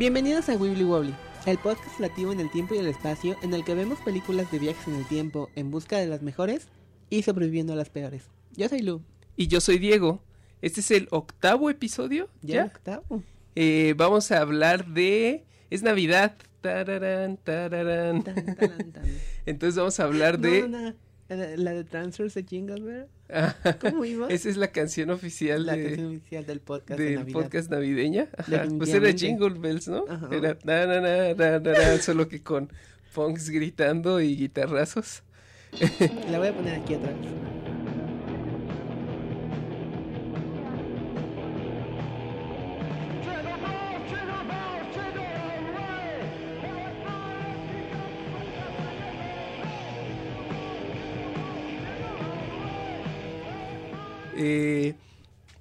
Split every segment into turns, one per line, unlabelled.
Bienvenidos a Wibbly Wobbly, el podcast relativo en el tiempo y el espacio en el que vemos películas de viajes en el tiempo en busca de las mejores y sobreviviendo a las peores. Yo soy Lu.
Y yo soy Diego. Este es el octavo episodio.
¿Ya? octavo.
Eh, vamos a hablar de... Es Navidad. Tararán, tararán.
Tan, tan, tan.
Entonces vamos a hablar de...
No, no, la, la de Transfers de Jingle Bell. ¿Cómo iba?
Esa es la canción oficial
La
de-
canción oficial del podcast de
del
Navidad.
podcast navideña. Ajá, Pues era. Jingle Bells, ¿no?
Ajá.
Era na, na, na, na, na, na, solo que con punks gritando y guitarrazos.
La voy a poner aquí otra
Eh,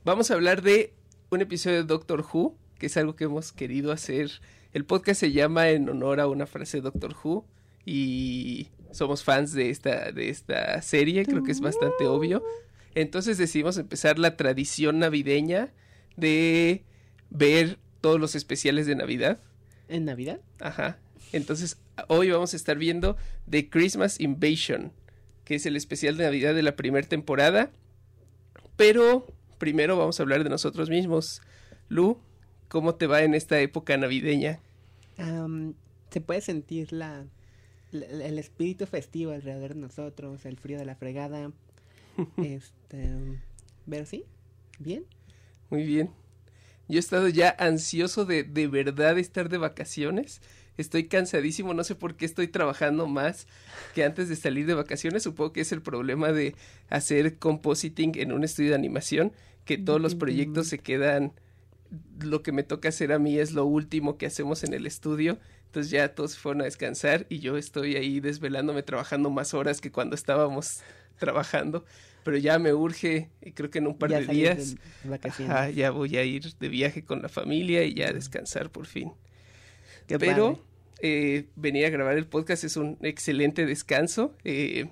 vamos a hablar de un episodio de Doctor Who, que es algo que hemos querido hacer. El podcast se llama en honor a una frase de Doctor Who y somos fans de esta, de esta serie, creo que es bastante obvio. Entonces decidimos empezar la tradición navideña de ver todos los especiales de Navidad.
¿En Navidad?
Ajá. Entonces, hoy vamos a estar viendo The Christmas Invasion, que es el especial de Navidad de la primera temporada. Pero primero vamos a hablar de nosotros mismos. Lu, ¿cómo te va en esta época navideña?
Se puede sentir la, la- el espíritu festivo alrededor de nosotros, el frío de la fregada. este, ver sí, bien.
Muy bien. Yo he estado ya ansioso de de verdad estar de vacaciones. Estoy cansadísimo, no sé por qué estoy trabajando más que antes de salir de vacaciones. Supongo que es el problema de hacer compositing en un estudio de animación, que todos los proyectos se quedan... Lo que me toca hacer a mí es lo último que hacemos en el estudio. Entonces ya todos se fueron a descansar y yo estoy ahí desvelándome trabajando más horas que cuando estábamos trabajando. Pero ya me urge, y creo que en un par
Ya
de días
de vacaciones.
Ajá, ya voy a ir de viaje con la familia y ya descansar por fin.
Qué
Pero
padre.
Eh, venir a grabar el podcast es un excelente descanso. Eh,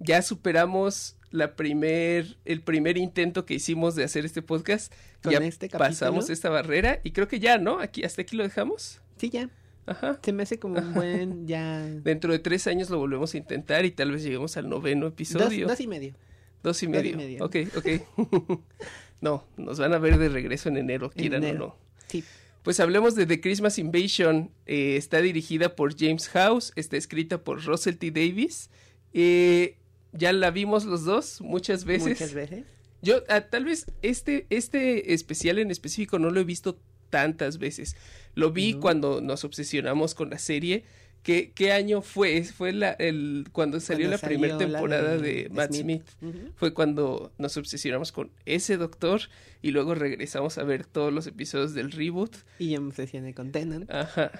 ya superamos la primer, el primer intento que hicimos de hacer este podcast.
Con
ya
este
pasamos esta barrera y creo que ya, ¿no? Aquí, hasta aquí lo dejamos.
Sí, ya.
Ajá.
Se me hace como un buen ya.
Dentro de tres años lo volvemos a intentar y tal vez lleguemos al noveno episodio.
dos y medio.
Dos y
Dos y
medio.
medio.
Ok, ok. no, nos van a ver de regreso en enero, quieran
enero.
o no.
Sí.
Pues hablemos de The Christmas Invasion. Eh, está dirigida por James House, está escrita por Russell T. Davis. Eh, ya la vimos los dos muchas veces.
Muchas veces.
Yo, ah, tal vez este, este especial en específico no lo he visto tantas veces. Lo vi cuando nos obsesionamos con la serie. ¿Qué, qué año fue? Fue la, el, cuando salió
Cuando
la primera
la
temporada
de
de, Matt Smith. Fue cuando nos obsesionamos con ese doctor y luego regresamos a ver todos los episodios del reboot.
Y yo me obsesioné con Tennant.
Ajá.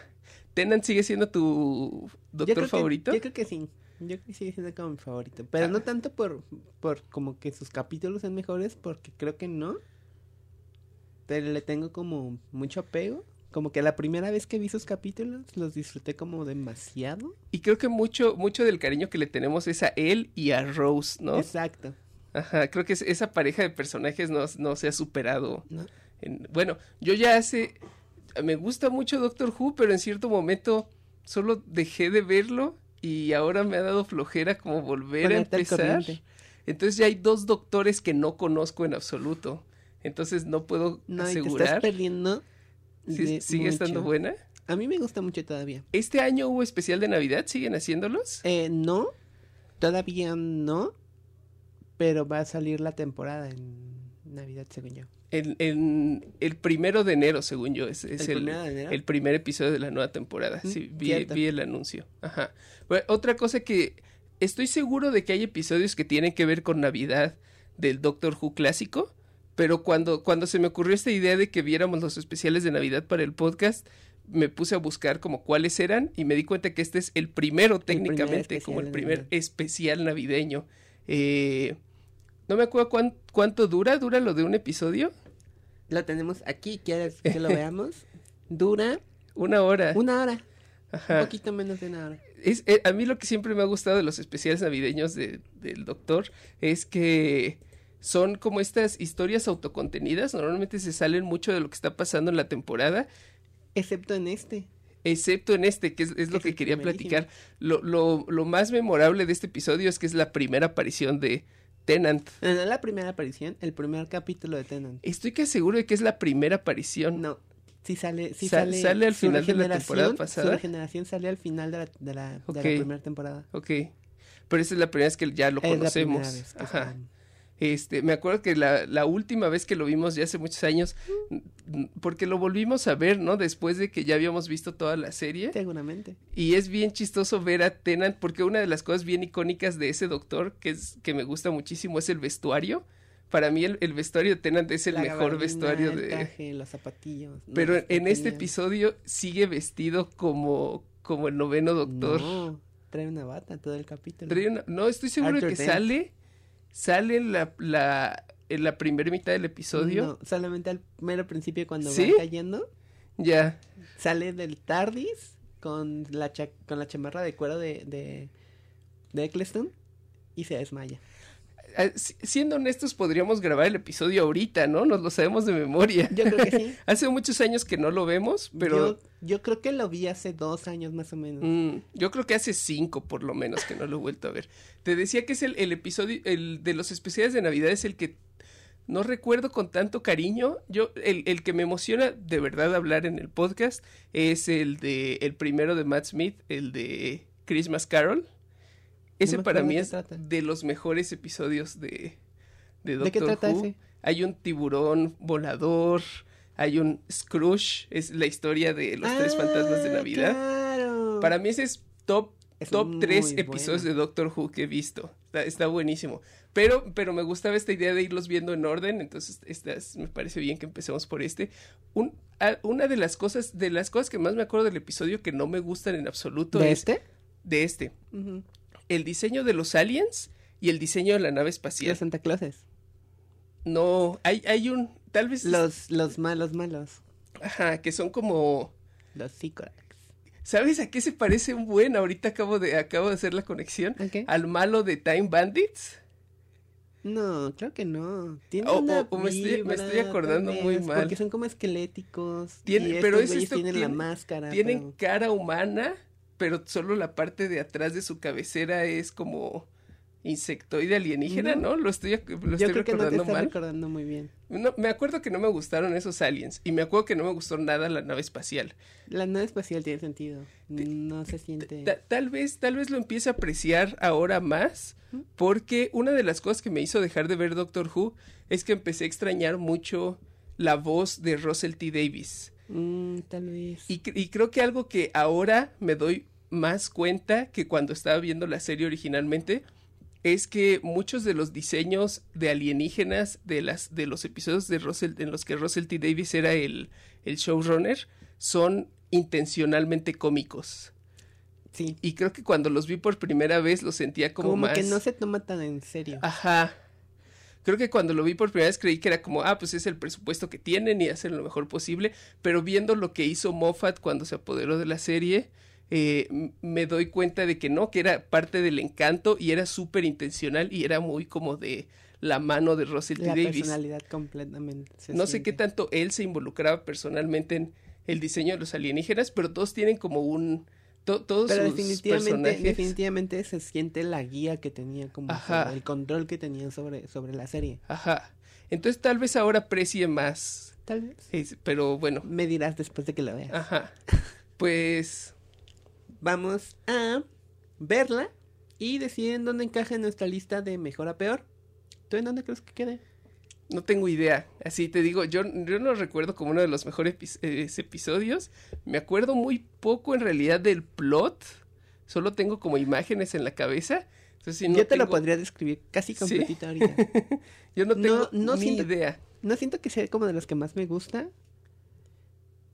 ¿Tennant sigue siendo tu
Yo
doctor
que-
favorito?
yo creo que sí. Yo creo que sigue siendo como mi favorito. Pero
Ah.
no tanto por, por como que sus capítulos son mejores, porque creo que no. Pero le tengo como mucho apego. Como que la primera vez que vi sus capítulos los disfruté como demasiado.
Y creo que mucho, mucho del cariño que le tenemos es a él y a Rose, ¿no?
Exacto.
Ajá, creo que es- esa pareja de personajes no, no se ha superado.
¿no?
en- bueno, yo ya hace... Me gusta mucho Doctor Who, pero en cierto momento solo dejé de verlo y ahora me ha dado flojera como volver a
Ponerte
empezar. Entonces ya hay dos doctores que no conozco en absoluto. Entonces no puedo
No, y te estás
asegurar.
perdiendo.
Sí, ¿Sigue estando buena?
A mí me gusta mucho todavía.
¿Este año hubo especial de Navidad? ¿Siguen haciéndolos?
Eh, no, todavía no. Pero va a salir la temporada en Navidad, según yo.
En, en el primero de enero, según yo, es, es
¿El
el, el primer episodio de la nueva temporada.
Mm,
Sí, vi, vi el anuncio. Ajá. Bueno, otra cosa que estoy seguro de que hay episodios que tienen que ver con Navidad del Doctor Who clásico, pero cuando, cuando se me ocurrió esta idea de que viéramos los especiales de Navidad para el podcast, me puse a buscar como cuáles eran y me di cuenta que este es el primero
primer
técnicamente, como el primer
Navidad.
especial navideño. Eh, no me acuerdo cuán- cuánto dura, dura lo de un episodio.
Lo tenemos aquí, ¿quieres que lo veamos? Dura
Una hora.
una hora,
Ajá.
un poquito menos de una hora.
Es, eh, a mí lo que siempre me ha gustado de los especiales navideños de- del Doctor es que son como estas historias autocontenidas. Normalmente se salen mucho de lo que está pasando en la temporada
Excepto en este.
Excepto en este, que es, es lo que quería platicar. Lo, lo, lo más memorable de este episodio es que es la primera aparición de Tennant.
No, no la primera aparición, el primer capítulo de Tenant.
Estoy casi seguro de que es la primera aparición.
No, sí sale, sí
Sa-
sale.
sale al final de la temporada pasada.
Su regeneración sale al final de la, de la, de la
Ok.
primera temporada.
Ok. Pero esa es la primera vez que ya lo
Es la primera
conocemos.
vez que
Ajá. Este, me acuerdo que la, la última vez que lo vimos ya hace muchos años, n- porque lo volvimos a ver, ¿no? Después de que ya habíamos visto toda la serie.
Seguramente.
Y es bien chistoso ver a Tennant, porque una de las cosas bien icónicas de ese doctor, que es que me gusta muchísimo, es el vestuario. Para mí el, el vestuario de Tennant es el
La
mejor vestuario
el
de...
traje, los zapatillos.
Pero en, este episodio sigue vestido como, como el noveno doctor.
No, trae una bata todo el capítulo.
Trae una- No, estoy seguro de que
Dent.
sale, sale en la, la, en la primera mitad del episodio.
No, solamente al mero principio cuando
¿Sí?
va cayendo,
Ya.
sale del TARDIS con la cha- con la chamarra de cuero de, de, de Eccleston y se desmaya.
Si- Siendo honestos, podríamos grabar el episodio ahorita, ¿no? Nos lo sabemos de memoria.
Yo creo que sí.
Hace muchos años que no lo vemos, pero
yo, yo creo que lo vi hace dos años más o menos.
mm, yo creo que hace cinco por lo menos que no lo he vuelto a ver. Te decía que es el, el episodio, el de los especiales de Navidad es el que no recuerdo con tanto cariño. Yo, el, el que me emociona de verdad hablar en el podcast es el de el primero de Matt Smith, el de Christmas Carol. Ese para mí es
trata.
de los mejores episodios de, de Doctor
¿De qué trata
Who.
ese?
Hay un tiburón volador, hay un Scrooge, es la historia de los tres fantasmas de
Ah,
Navidad.
Claro.
Para mí ese es top
Es
top
muy
3 episodios de Doctor Who que he visto. Está, está buenísimo. Pero, pero me gustaba esta idea de irlos viendo en orden, entonces me parece bien que empecemos por este. Un- a- una de las cosas, de las cosas que más me acuerdo del episodio que no me gustan en absoluto
¿De
es
este?
de este. El diseño de los aliens y el diseño de la nave
Los
espacial.
Santa Clauses.
No, hay, hay un, tal vez,
Los, los malos malos.
ajá, que son como,
Los Sycorax.
¿sabes a qué se parece un buen? Ahorita acabo de, acabo de hacer la conexión.
¿A qué?
Al malo de Time Bandits.
No, creo que no. Tiene
O-
una
o- o me estoy- me
vibra,
estoy acordando muy mal.
Porque son como esqueléticos.
Tiene-
y
pero
estos
es esto,
tienen la máscara.
Tienen
pero-
cara humana, pero solo la parte de atrás de su cabecera es como insectoide alienígena,
No.
¿no? Lo estoy, lo
Yo
estoy
creo que no te
recordando
estás
mal.
recordando muy bien.
No, me acuerdo que no me gustaron esos aliens. Y me acuerdo que no me gustó nada la nave espacial.
La nave espacial tiene sentido. No se siente.
Ta- tal vez, tal vez lo empiece a apreciar ahora más, porque una de las cosas que me hizo dejar de ver Doctor Who es que empecé a extrañar mucho la voz de Russell T. Davis.
Mm, tal vez.
Y, cre- y creo que algo que ahora me doy más cuenta que cuando estaba viendo la serie originalmente es que muchos de los diseños de alienígenas de las de los episodios de Russell en los que Russell T Davis era el, el showrunner son intencionalmente cómicos
Sí.
y creo que cuando los vi por primera vez lo sentía como,
Como,
más
que no se toma tan en serio.
Ajá. Creo que cuando lo vi por primera vez creí que era como, ah, pues es el presupuesto que tienen y hacen lo mejor posible, pero viendo lo que hizo Moffat cuando se apoderó de la serie, eh, me doy cuenta de que no, que era parte del encanto y era súper intencional y era muy como de la mano de Russell T. Davis.
personalidad completamente. se
No sé qué tanto él se involucraba personalmente en el diseño de los alienígenas, pero todos tienen como un... to- todos
Pero
sus
definitivamente,
personajes...
definitivamente se siente la guía que tenía como sobre- el control que tenía sobre, sobre la serie.
Ajá. Entonces tal vez ahora aprecie más,
Tal vez.
es- pero bueno.
Me dirás después de que la veas.
Ajá. Pues
Vamos a verla y deciden dónde encaja en nuestra lista de mejor a peor. ¿Tú en dónde crees que quede?
No tengo idea. Así te digo, yo, yo no recuerdo como uno de los mejores epi- eh, episodios. Me acuerdo muy poco en realidad del plot. Solo tengo como imágenes en la cabeza. Entonces, sí, no
Yo te lo podría describir casi
¿Sí?
completito ahorita.
Yo no
No-
tengo
no
ni
siento-
idea.
No siento que sea como de los que más me gusta.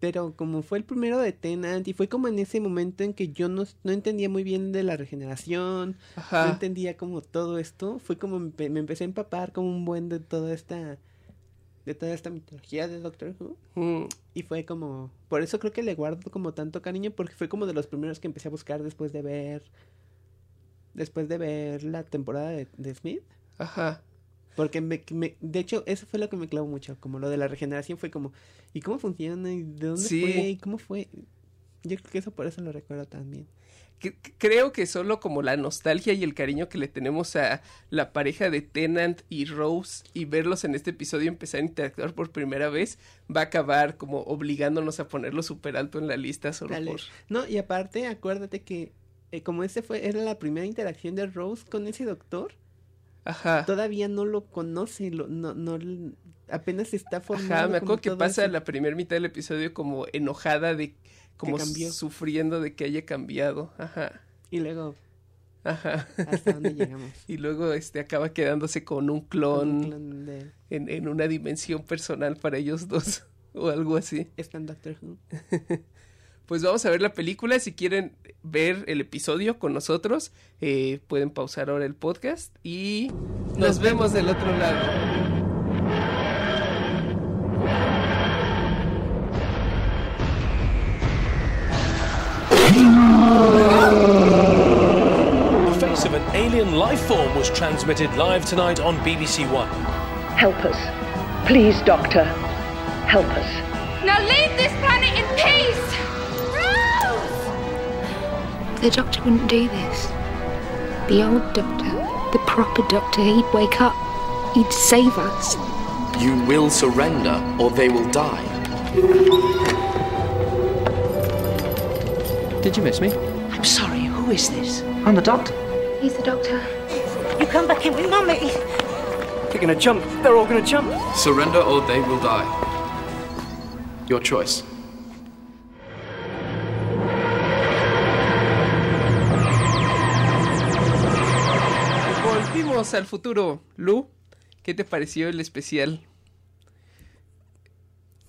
Pero como fue el primero de Tenant y fue como en ese momento en que yo no, no entendía muy bien de la regeneración, no
Ajá.
entendía como todo esto, fue como empe- me empecé a empapar como un buen de toda esta de toda esta mitología de Doctor Who
Mm,
y fue como por eso creo que le guardo como tanto cariño porque fue como de los primeros que empecé a buscar después de ver después de ver la temporada de, de Smith.
Ajá.
Porque me, me- de hecho, eso fue lo que me clavó mucho. Como lo de la regeneración fue como, ¿y cómo funciona? ¿Y de dónde
Sí.
fue? ¿Y cómo fue? Yo creo que eso por eso lo recuerdo también.
Que- creo que solo como la nostalgia y el cariño que le tenemos a la pareja de Tennant y Rose y verlos en este episodio empezar a interactuar por primera vez va a acabar como obligándonos a ponerlo súper alto en la lista solo
Dale.
por...
No, y aparte, acuérdate que eh, como ese fue, era la primera interacción de Rose con ese doctor,
Ajá.
todavía no lo conoce, lo, no, no, apenas está formando.
Ajá, me acuerdo que pasa
eso.
la primera mitad del episodio como enojada de como sufriendo de que haya cambiado. Ajá.
Y luego,
Ajá.
¿hasta dónde llegamos?
Y luego este acaba quedándose con un
Con
clon,
un clon de
En, en una dimensión personal para ellos dos o algo así.
está en Doctor Who.
Pues vamos a ver la película. Si quieren ver el episodio con nosotros, eh, pueden pausar ahora el podcast y nos, vemos del otro lado.
The face of an alien life form was transmitted live tonight on BBC One.
Help us. Please, Doctor. Help us.
Now leave this planet in peace! Rose!
The doctor wouldn't do this. The old doctor, the proper doctor, he'd wake up. He'd save us.
You will surrender or they will die.
Did you miss me?
I'm sorry, who is this?
I'm the doctor.
He's the doctor.
You come back in with Mummy.
They're gonna jump. They're all gonna jump.
Surrender or they will die. Your choice.
Al futuro. Lu, ¿qué te pareció el especial?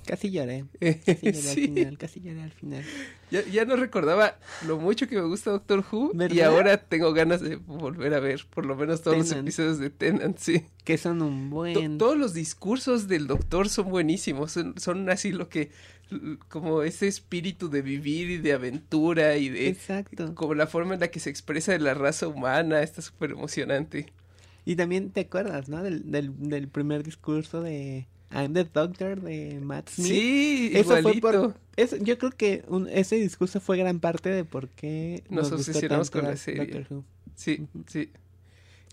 Casi lloré. Casi lloré
Sí.
al final, casi lloré al final.
Ya, ya no recordaba lo mucho que me gusta Doctor Who y ahora tengo ganas de volver a ver por lo menos todos los episodios de Tennant, sí.
Que son un
To-
buen...
todos los discursos del doctor son buenísimos, son, son así lo que, como ese espíritu de vivir y de aventura y de,
Exacto.
como la forma en la que se expresa de la raza humana, está súper emocionante.
Y también te acuerdas, ¿no? Del, del, del primer discurso de I'm the Doctor de Matt Smith.
Sí,
Eso fue
igualito.
por... eso- yo creo que un- ese discurso fue gran parte de por qué
Nos
gustó
obsesionamos con la serie.
Doctor Who.
Sí, sí.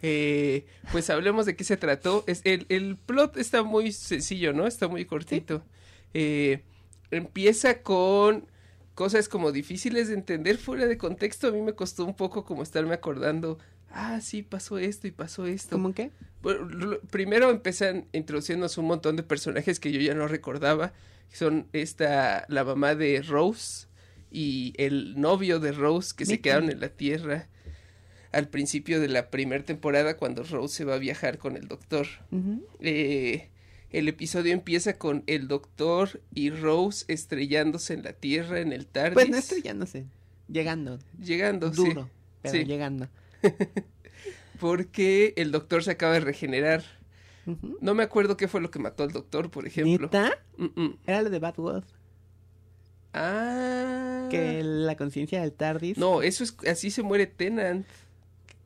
Eh, pues hablemos de qué se trató. Es, el, el plot está muy sencillo, ¿no? Está muy cortito. Eh, empieza con cosas como difíciles de entender fuera de contexto. A mí me costó un poco como estarme acordando. Ah, sí, pasó esto y pasó esto.
¿Cómo qué?
Bueno, primero empiezan introduciéndonos un montón de personajes que yo ya no recordaba. Son esta, la mamá de Rose y el novio de Rose que se quedaron en la Tierra al principio de la primera temporada cuando Rose se va a viajar con el doctor. Eh, el episodio empieza con el doctor y Rose estrellándose en la Tierra en el TARDIS.
Pues no estrellándose. Llegando.
Llegando, sí.
Duro. Pero
Sí.
llegando.
Porque el doctor se acaba de regenerar. No me acuerdo qué fue lo que mató al doctor, por ejemplo. Mm, mm.
Era lo de Bad Wolf.
Ah.
Que la conciencia del TARDIS.
No, eso es así se muere Tennant.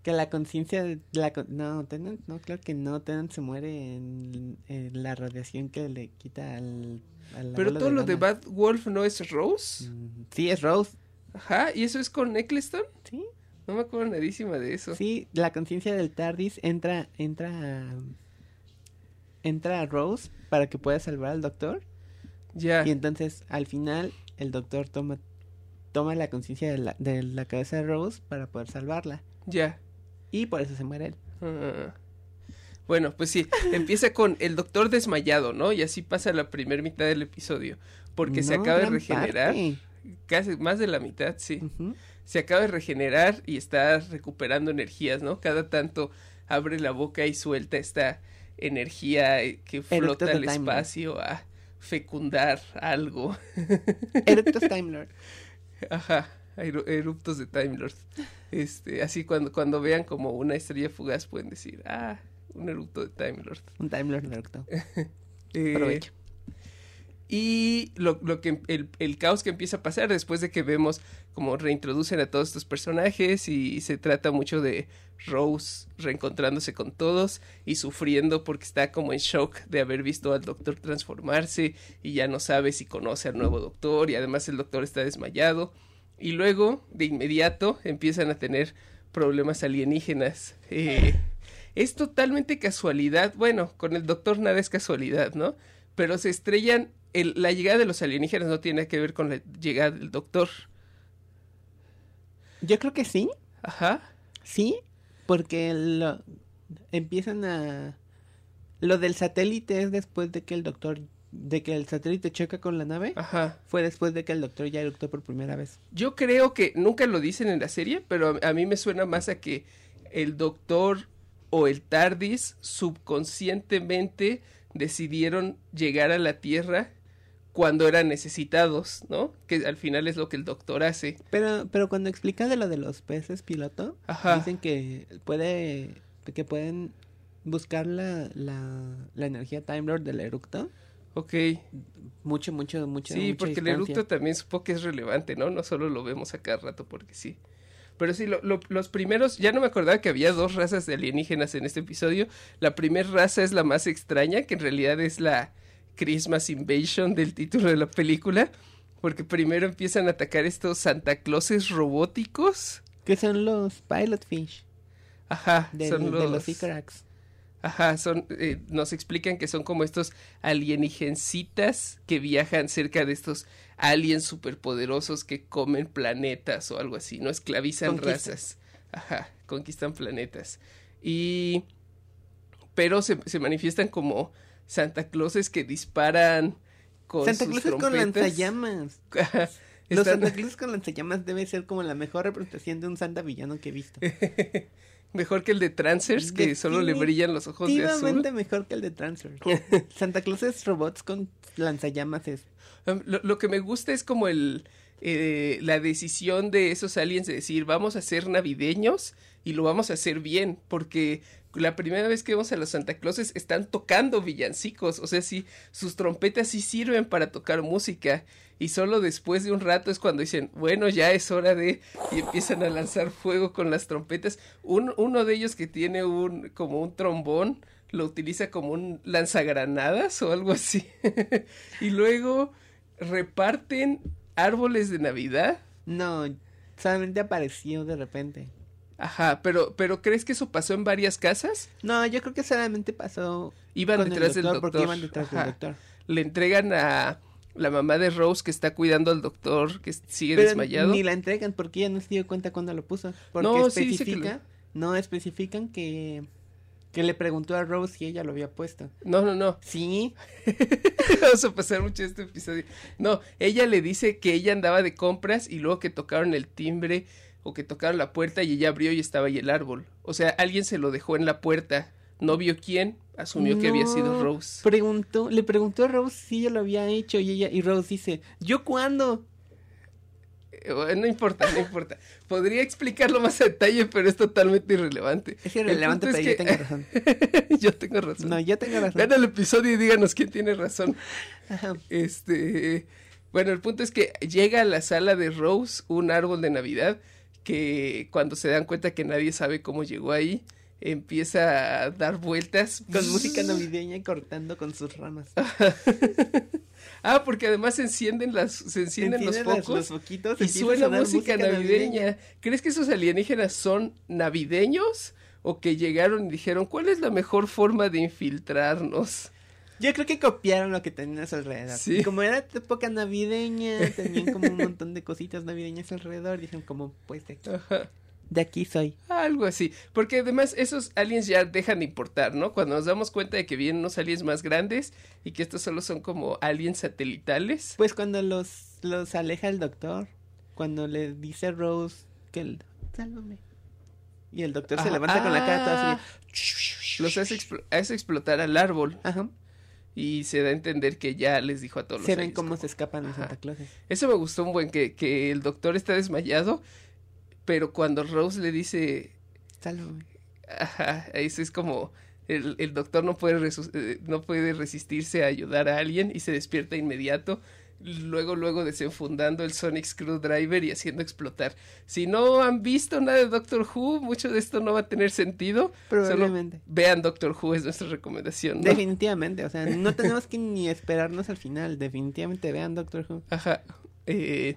Que la conciencia de la no, Tennant, no, claro que no, Tennant se muere en, en la radiación que le quita al, al
Pero todo lo de. Bad Wolf no es Rose.
Mm, Sí, es Rose.
Ajá, y eso es con Eccleston.
Sí.
No me acuerdo nadísima de eso.
Sí, la conciencia del TARDIS entra entra a- entra a Rose para que pueda salvar al doctor
Ya.
y entonces al final el doctor toma toma la conciencia de la, de la cabeza de Rose para poder salvarla
Ya.
y por eso se muere él.
Ah. Bueno, pues sí, empieza con el doctor desmayado, ¿no? Y así pasa la primera mitad del episodio. Porque se acaba de regenerar.
parte.
Casi más de la mitad, sí.
Ujú.
Se acaba de regenerar y está recuperando energías, ¿no? Cada tanto abre la boca y suelta esta energía que flota al espacio a fecundar algo.
Erectus Time Lord.
Ajá, eru- eruptos de Time Lord. Este, así cuando, cuando vean como una estrella fugaz pueden decir, ah, un erupto de Time Lord.
Un Time Lord erecto.
Eh,
Provecho.
Y lo, lo que el, el, caos que empieza a pasar después de que vemos como reintroducen a todos estos personajes y se trata mucho de Rose reencontrándose con todos y sufriendo porque está como en shock de haber visto al doctor transformarse y ya no sabe si conoce al nuevo doctor y además el doctor está desmayado y luego de inmediato empiezan a tener problemas alienígenas. Eh, es totalmente casualidad, bueno, con el doctor nada es casualidad, ¿no? Pero se estrellan el, la llegada de los alienígenas no tiene que ver con la llegada del doctor.
Yo creo que sí.
Ajá.
Sí, porque lo, empiezan a... Lo del satélite es después de que el doctor... De que el satélite choca con la nave.
Ajá.
Fue después de que el doctor ya eructó por primera vez.
Yo creo que nunca lo dicen en la serie, pero a, a mí me suena más a que el doctor o el TARDIS subconscientemente decidieron llegar a la Tierra cuando eran necesitados, ¿no? Que al final es lo que el doctor hace.
Pero, pero cuando explica de lo de los peces piloto,
Ajá.
dicen que puede, que pueden buscar la, la, la energía Time Lord del eructo.
Ok.
Mucho, mucho, mucho.
Sí,
mucha
porque el
distancia.
eructo también supongo que es relevante, ¿no? No solo lo vemos a cada rato porque sí. Pero sí, lo, lo, los primeros, ya no me acordaba que había dos razas de alienígenas en este episodio. La primera raza es la más extraña, que en realidad es la Christmas Invasion del título de la película. Porque primero empiezan a atacar estos Santa Clauses robóticos.
Que son los Pilot Fish.
Ajá,
De,
son los...
de los Icarax.
Ajá, son, eh, nos explican que son como estos alienígencitas que viajan cerca de estos aliens superpoderosos que comen planetas o algo así, no esclavizan razas. Ajá, conquistan planetas. Y... Pero se, se manifiestan como Santa Clauses que disparan con
Santa
sus
Claus con lanzallamas. Los Santa Claus con lanzallamas debe ser como la mejor representación de un Santa villano que he visto.
Mejor que el de Trancers, que solo le brillan los ojos de azul.
Mejor que el de Transfer. Santa Claus es robots con lanzallamas. Es...
Lo, lo que me gusta es como el eh, la decisión de esos aliens de decir vamos a ser navideños y lo vamos a hacer bien porque la primera vez que vemos a los Santa Clauses están tocando villancicos, o sea, sí, sus trompetas sí sirven para tocar música y solo después de un rato es cuando dicen, bueno, ya es hora de y empiezan a lanzar fuego con las trompetas. Un- uno de ellos que tiene un como un trombón lo utiliza como un lanzagranadas o algo así. y luego reparten árboles de Navidad.
No, solamente apareció de repente.
Ajá, pero, pero ¿crees que eso pasó en varias casas?
No, yo creo que solamente pasó
Iban
con
detrás
el
del
doctor porque
doctor.
iban detrás
Ajá.
del doctor.
Le entregan a la mamá de Rose que está cuidando al doctor que sigue
Pero
desmayado.
ni la entregan porque ella no se dio cuenta cuándo lo puso. Porque
No, sí dice que
especifica, no especifican que que le preguntó a Rose si ella lo había puesto.
No, no, no.
Sí,
Vamos a pasar mucho este episodio. No, ella le dice que ella andaba de compras y luego que tocaron el timbre o que tocaron la puerta y ella abrió y estaba ahí el árbol. O sea, alguien se lo dejó en la puerta. No vio quién, asumió que había sido Rose.
Preguntó, le preguntó a Rose si ella lo había hecho y ella y Rose dice, "¿Yo cuándo?"
Eh, No importa, no importa. Podría explicarlo más a detalle, pero es totalmente irrelevante.
Es
El
irrelevante, pero
es
yo
que-
tengo razón.
yo tengo razón.
No, yo tengo razón.
Vean el episodio y díganos quién tiene razón.
Ajá.
Este, bueno, el punto es que llega a la sala de Rose un árbol de Navidad que cuando se dan cuenta que nadie sabe cómo llegó ahí, empieza a dar vueltas
Con música navideña y cortando con sus ramas.
Ah, porque además se encienden las se encienden los
Encienden las-
focos
los foquitos,
y suena música,
música
navideña.
navideña.
¿Crees que esos alienígenas son navideños o que llegaron y dijeron, "¿Cuál es la mejor forma de infiltrarnos?"
Yo creo que copiaron lo que tenían a su alrededor.
Sí.
Y como era época navideña, tenían como un montón de cositas navideñas alrededor. Dijeron como, pues de aquí,
Ajá.
de aquí soy.
Algo así. Porque además esos aliens ya dejan de importar, ¿no? Cuando nos damos cuenta de que vienen unos aliens más grandes y que estos solo son como aliens satelitales.
Pues cuando los, los aleja el doctor, cuando le dice a Rose que el, sálvame. Y el doctor se
Ah,
levanta con la cara toda
ah, Los hace, explo- hace explotar al árbol
fría. Ajá.
Y se da a entender que ya les dijo a todos los
Se ven
aliens
cómo
como-
se escapan los. Santa Clauses.
Eso me gustó un buen que, que el doctor está desmayado, pero cuando Rose le dice,
Sálvame.
ajá, eso es como el, el doctor no puede, eh, no puede resistirse a ayudar a alguien y se despierta inmediato. Luego, luego desenfundando el Sonic Screwdriver y haciendo explotar. Si no han visto nada de Doctor Who, mucho de esto no va a tener sentido. Solo
Probablemente.
vean Doctor Who, es nuestra recomendación. ¿no?
Definitivamente, o sea, no tenemos que ni esperarnos al final. Definitivamente vean Doctor Who.
Ajá. Eh,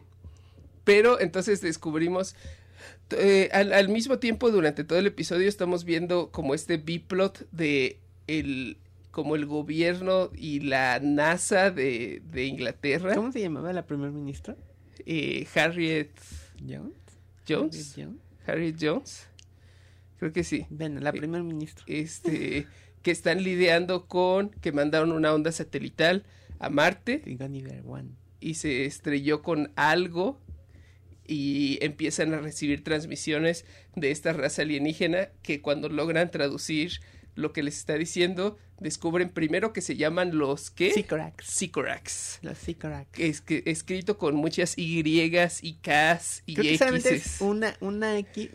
pero entonces descubrimos. eh, al, al mismo tiempo, durante todo el episodio, estamos viendo como este biplot de el como el gobierno y la NASA de, de Inglaterra.
¿Cómo se llamaba la primer ministra?
Eh, Harriet
Jones.
Jones.
Harriet Jones.
Harriet Jones. Creo que sí.
Bueno, la primer ministra.
Este, que están lidiando con que mandaron una onda satelital a Marte y se estrelló con algo y empiezan a recibir transmisiones de esta raza alienígena que cuando logran traducir lo que les está diciendo, descubren primero que se llaman los ¿qué?
Sycorax.
Sycorax.
Los Sycorax.
Que Es que escrito con muchas Y y Ks y
Creo que es
Xs.
una, una X.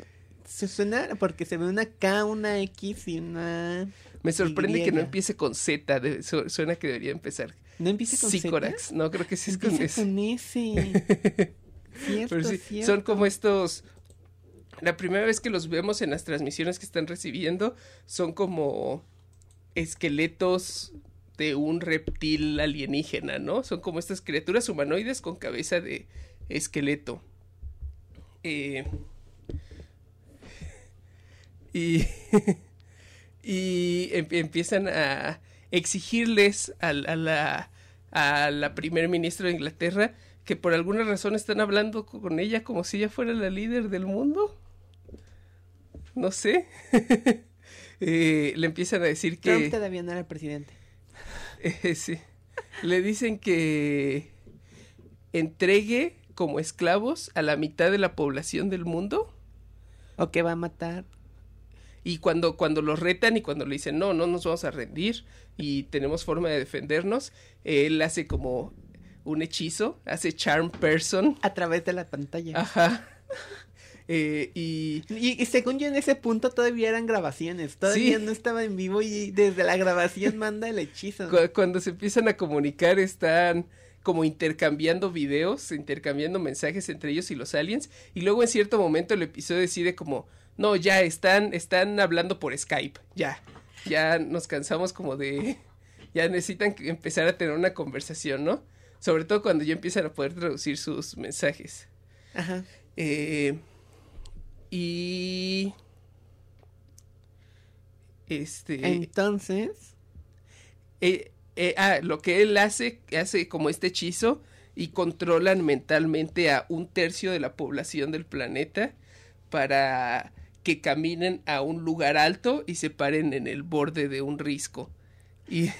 Se suena porque se ve una K, una X y una.
Me sorprende
Y.
que no empiece con Z, de- su- suena que debería empezar.
¿No empieza con Z?
Sycorax, no, creo que sí es con S.
con S. cierto,
sí,
cierto.
son como estos. La primera vez que los vemos en las transmisiones que están recibiendo son como esqueletos de un reptil alienígena, ¿no? Son como estas criaturas humanoides con cabeza de esqueleto. Eh, y y em- empiezan a exigirles a, la a la primer ministra de Inglaterra que por alguna razón están hablando con ella como si ella fuera la líder del mundo. No sé. Eh, le empiezan a decir que...
Trump todavía no era presidente.
Eh, sí. Le dicen que entregue como esclavos a la mitad de la población del mundo.
O que va a matar.
Y cuando, cuando los retan y cuando le dicen, no, no nos vamos a rendir y tenemos forma de defendernos, él hace como un hechizo, hace charm person.
A través de la pantalla.
Ajá. Eh, y
Y, y según yo en ese punto todavía eran grabaciones. Todavía
Sí.
no estaba en vivo y desde la grabación manda el hechizo.
cu- cuando se empiezan a comunicar están como intercambiando videos, intercambiando mensajes entre ellos y los aliens. Y luego en cierto momento el episodio decide como, no, ya están, están hablando por Skype, ya. Ya nos cansamos como de, ya necesitan empezar a tener una conversación, ¿no? Sobre todo cuando ya empiezan a poder traducir sus mensajes.
Ajá.
Eh, y... Este...
Entonces,
eh, eh, ah, lo que él hace, hace como este hechizo y controlan mentalmente a un tercio de la población del planeta para que caminen a un lugar alto y se paren en el borde de un risco. Y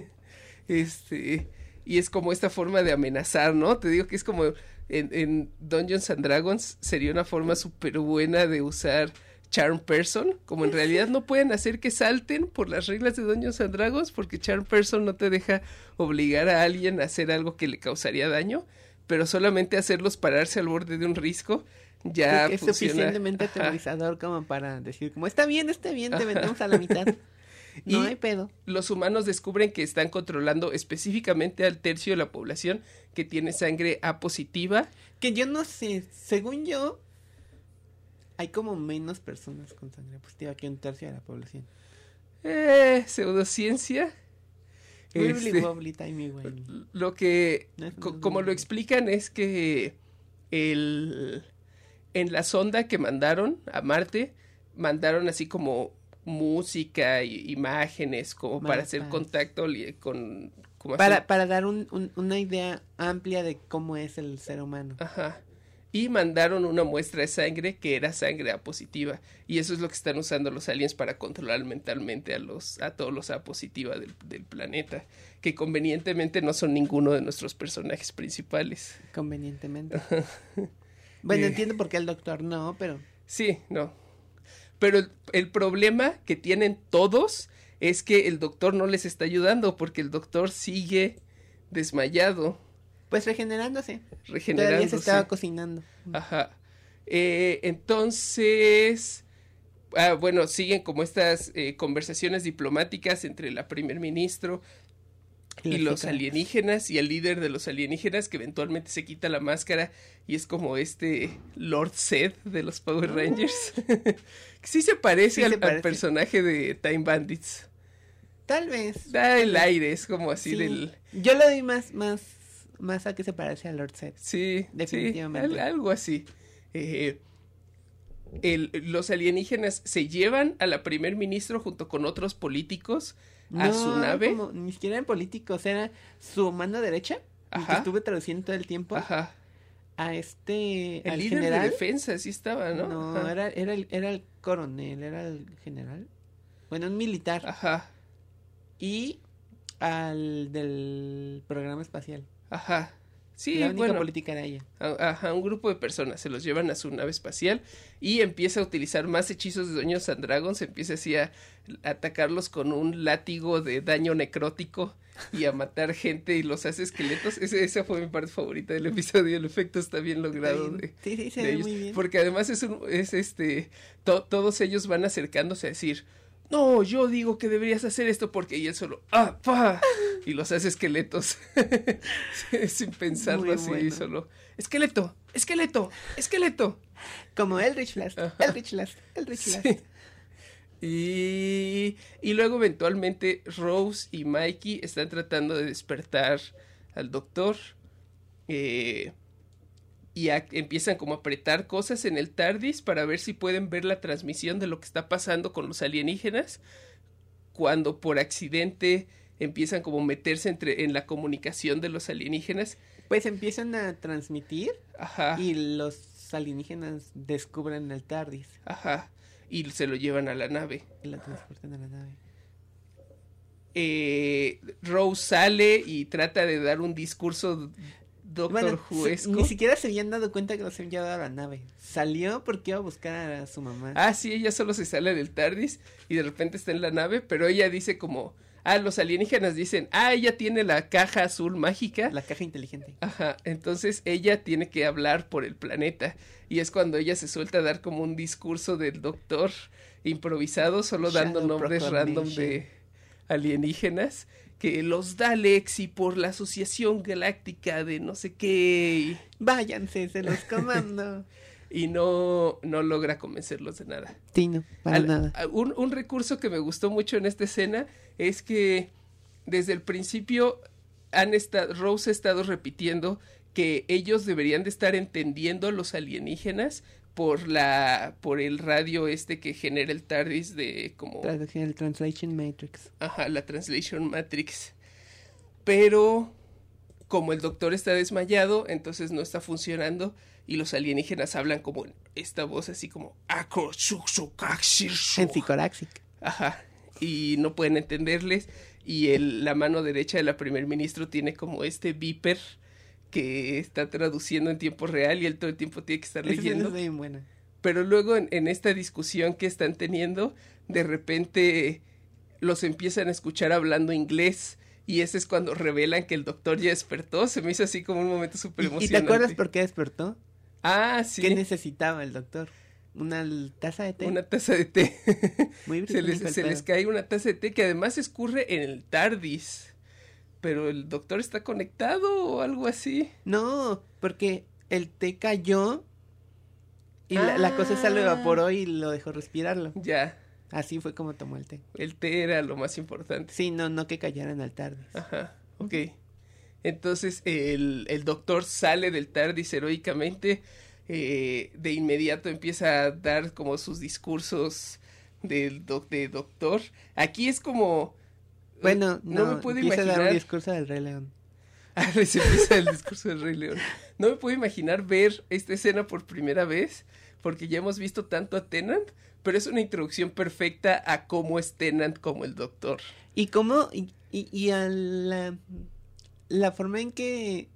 este y es como esta forma de amenazar, ¿no? Te digo que es como en, en Dungeons and Dragons sería una forma súper buena de usar Charm Person, como en realidad no pueden hacer que salten por las reglas de Dungeons and Dragons, porque Charm Person no te deja obligar a alguien a hacer algo que le causaría daño, pero solamente hacerlos pararse al borde de un risco ya
es
funciona.
suficientemente
Ajá.
aterrizador como para decir, como está bien, está bien, te vendemos a la mitad. No
Y
hay pedo.
Los humanos descubren que están controlando específicamente al tercio de la población que tiene sangre A positiva.
Que yo no sé, según yo, hay como menos personas con sangre positiva que un tercio de la población.
Eh, pseudociencia. Este, lo que,
No no
co- como lo explican, es que el, en la sonda que mandaron a Marte, mandaron así como música y imágenes como para hacer contacto con... como
Para, para dar un- un- una idea amplia de cómo es el ser humano.
Ajá. Y mandaron una muestra de sangre que era sangre A positiva. Y eso es lo que están usando los aliens para controlar mentalmente a los, a todos los A positiva del, del planeta. Que convenientemente no son ninguno de nuestros personajes principales.
Convenientemente. Bueno,
Eh.
entiendo por qué el doctor no, pero
Sí, no. Pero el, el problema que tienen todos es que el doctor no les está ayudando porque el doctor sigue desmayado,
pues regenerándose. Todavía
regenerándose.
se estaba cocinando.
Ajá. Eh, entonces, ah, bueno, siguen como estas eh, conversaciones diplomáticas entre la primer ministro y los alienígenas y el líder de los alienígenas que eventualmente se quita la máscara y es como este Lord Zed de los Power Rangers. que sí se parece,
Sí
al,
se
al
parece.
personaje de Time Bandits.
Tal vez.
Da el aire, es como así
Sí.
del...
Yo le doy más, más, más a que se parece a Lord Zed.
Sí,
Definitivamente.
sí, al- algo así. Eh, el- los alienígenas se llevan a la primer ministro junto con otros políticos a su nave.
como- ni siquiera eran políticos, era su mano derecha. el que
Ajá.
estuve traduciendo todo el tiempo.
Ajá.
A este.
El
al
líder
general.
de defensa, sí estaba, ¿no?
No,
Ajá.
era, era, el, era el coronel, era el general. Bueno, un militar.
Ajá,
Y al del programa espacial.
ajá. Sí,
la única
bueno,
política era ella.
a- ajá, un grupo de personas se los llevan a su nave espacial y empieza a utilizar más hechizos de Dungeons and Dragons, empieza así a atacarlos con un látigo de daño necrótico y a matar gente y los hace esqueletos. Ese, esa fue mi parte favorita del episodio, el efecto está bien logrado.
Bien.
de-
Sí, sí, se
de
ve
ellos,
muy bien.
Porque además es, un, es este, to- todos ellos van acercándose a decir, no, yo digo que deberías hacer esto porque y él solo, ah, pa, y los hace esqueletos, sin pensarlo
Muy
así,
bueno.
solo, esqueleto, esqueleto, esqueleto.
Como Eldritch Blast.
Ajá.
Eldritch Blast. Eldritch Blast.
Sí. Y, y luego eventualmente Rose y Mikey están tratando de despertar al doctor. eh, y empiezan como a apretar cosas en el TARDIS para ver si pueden ver la transmisión de lo que está pasando con los alienígenas. Cuando por accidente empiezan como a meterse entre, en la comunicación de los alienígenas.
Pues empiezan a transmitir
Ajá.
y los alienígenas descubren el TARDIS
Ajá. Y se lo llevan a la nave.
y la transportan a la nave.
eh, Rose sale y trata de dar un discurso doctor
Bueno,
Juesco.
ni siquiera se habían dado cuenta que los habían llevado a la nave. Salió porque iba a buscar a su mamá.
Ah, sí, ella solo se sale del TARDIS y de repente está en la nave, pero ella dice como, ah, los alienígenas dicen, ah, ella tiene la caja azul mágica.
La caja inteligente.
Ajá, entonces ella tiene que hablar por el planeta y es cuando ella se suelta a dar como un discurso del doctor improvisado, solo dando nombres random de alienígenas, que los Daleks y por la Asociación Galáctica de no sé qué
Váyanse, se los comando.
y, y no, no logra convencerlos de nada.
sí, no, para
Al-
nada.
Un, un recurso que me gustó mucho en esta escena es que desde el principio han esta- Rose ha estado repitiendo que ellos deberían de estar entendiendo los alienígenas por la por el radio este que genera el TARDIS de como
el Translation Matrix.
ajá, la Translation Matrix. Pero como el doctor está desmayado, entonces no está funcionando y los alienígenas hablan como en esta voz así como.
En Psicoraxic.
Ajá. Y no pueden entenderles. Y el, la mano derecha de la primer ministro tiene como este viper que está traduciendo en tiempo real y él todo el tiempo tiene que estar leyendo.
bien buena.
Pero luego en, en esta discusión que están teniendo, de repente los empiezan a escuchar hablando inglés. Y ese es cuando revelan que el doctor ya despertó. Se me hizo así como un momento súper
¿Y, y te
emocionante.
acuerdas por qué despertó?
Ah, sí.
¿Qué necesitaba el doctor? ¿Una taza de té?
Una taza de té.
Muy
se les, se les cae una taza de té que además escurre en el TARDIS. Pero el doctor está conectado o algo así.
No, porque el té cayó y la, la cosa esa lo
Ah.
evaporó y lo dejó respirarlo.
Ya,
Así fue como tomó el té.
el té era lo más importante.
Sí, no, no que cayeran al TARDIS.
Ajá, ok. Entonces el, el doctor sale del TARDIS heroicamente. eh, de inmediato empieza a dar como sus discursos del doc- de doctor. Aquí es como...
Bueno, no,
no me puedo
a dar
imaginar.
un discurso del Rey León.
Ah, se empieza el discurso del Rey León. No me puedo imaginar ver esta escena por primera vez, porque ya hemos visto tanto a Tennant, pero es una introducción perfecta a cómo es Tennant como el doctor.
Y cómo, y, y, y a la, la forma en que,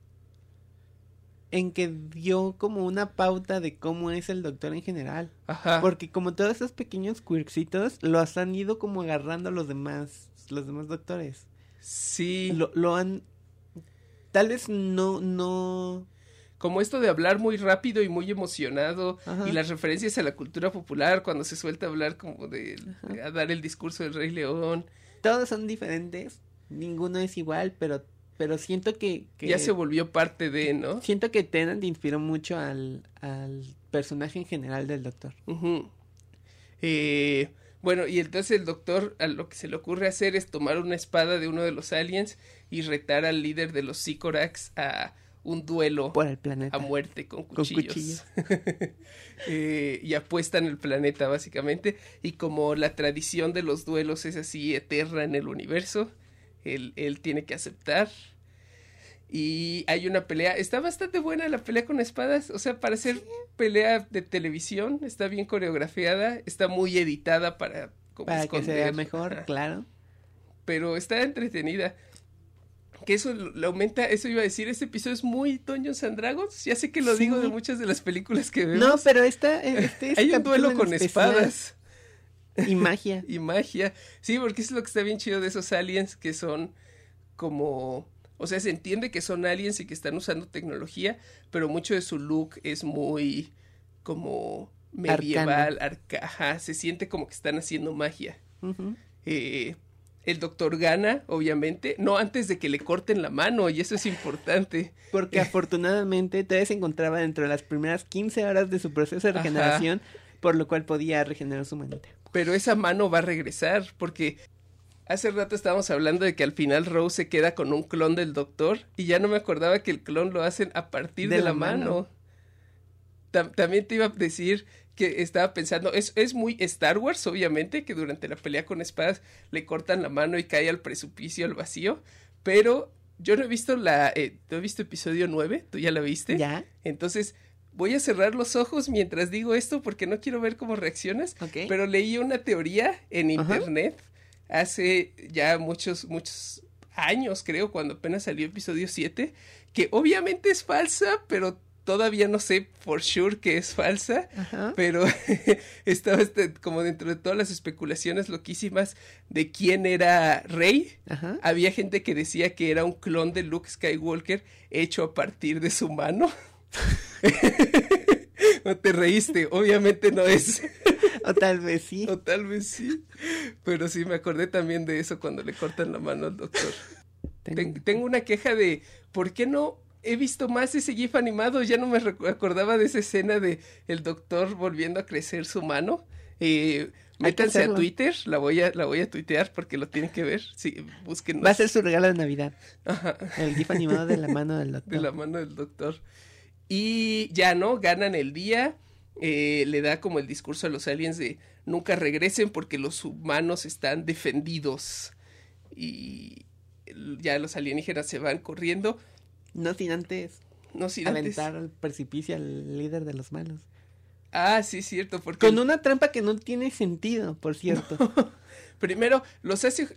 en que dio como una pauta de cómo es el doctor en general.
Ajá.
Porque como todos esos pequeños quirksitos los han ido como agarrando los demás, los demás doctores.
Sí.
Lo, lo han, tal vez no, no,
como esto de hablar muy rápido y muy emocionado
Ajá.
y las referencias a la cultura popular cuando se suelta a hablar como de a dar el discurso del Rey León.
Todos son diferentes, ninguno es igual, pero pero siento que, que
Ya se volvió parte de, ¿no?
siento que Tennant inspiró mucho al, al personaje en general del Doctor.
Ujú. Eh, bueno, y entonces el doctor a lo que se le ocurre hacer es tomar una espada de uno de los aliens y retar al líder de los Sycorax a un duelo
Por el planeta.
a muerte con
Con
cuchillos.
cuchillos.
Eh, y apuestan el planeta básicamente. Y como la tradición de los duelos es así eterna en el universo, él, él tiene que aceptar. Y hay una pelea, está bastante buena la pelea con espadas, o sea, para ser pelea de televisión, está bien coreografiada, está muy editada para, como
Para que se vea
esconder,
mejor, claro.
pero está entretenida. Que eso le aumenta, eso iba a decir, este episodio es muy Dungeons and Dragons, ya sé que lo
Sí.
digo de muchas de las películas que vemos.
No, pero esta, este es
Hay un duelo con
especial.
espadas
y magia.
y magia. Sí, porque eso es lo que está bien chido de esos aliens que son como... O sea, se entiende que son aliens y que están usando tecnología, pero mucho de su look es muy como medieval, arcaja. Se siente como que están haciendo magia. Eh, el doctor gana, obviamente, no antes de que le corten la mano, y eso es importante.
Porque afortunadamente todavía se encontraba dentro de las primeras 15 horas de su proceso de
Ajá.
regeneración, por lo cual podía regenerar su manita.
pero esa mano va a regresar porque hace rato estábamos hablando de que al final Rose se queda con un clon del doctor y ya no me acordaba que el clon lo hacen a partir de,
De
la,
la
mano.
mano.
Tam- también te iba a decir que estaba pensando, es, es muy Star Wars, obviamente, que durante la pelea con espadas le cortan la mano y cae al precipicio, al vacío, pero yo no he visto la, eh, no he visto episodio 9, ¿tú ya la viste?
Ya.
Entonces, voy a cerrar los ojos mientras digo esto porque no quiero ver cómo reaccionas.
Ok.
Pero leí una teoría en internet hace ya muchos, muchos años, creo, cuando apenas salió episodio 7, que obviamente es falsa, pero todavía no sé for sure que es falsa.
Ajá.
Pero estaba este, como dentro de todas las especulaciones loquísimas de quién era Rey.
Ajá.
Había gente que decía que era un clon de Luke Skywalker hecho a partir de su mano. no te reíste, obviamente no es.
O tal vez sí.
o tal vez sí. Pero sí me acordé también de eso cuando le cortan la mano al doctor.
Tengo-
Ten- tengo una queja de ¿por qué no he visto más ese GIF animado? Ya no me acordaba de esa escena de el doctor volviendo a crecer su mano. Eh, métanse a. Twitter, la voy a, la voy a tuitear porque lo tienen que ver. Sí,
Va a ser su regalo de Navidad.
Ajá,
El gif animado de la mano del doctor.
de la mano del doctor. Y ya, ¿no? Ganan el día. Eh, le da como el discurso a los aliens de nunca regresen porque los humanos están defendidos. Y ya los alienígenas se van corriendo.
No sin antes
No sin antes-
aventar al precipicio al líder de los malos.
Ah, sí, cierto, porque
Con una trampa que no tiene sentido, por cierto.
primero los hace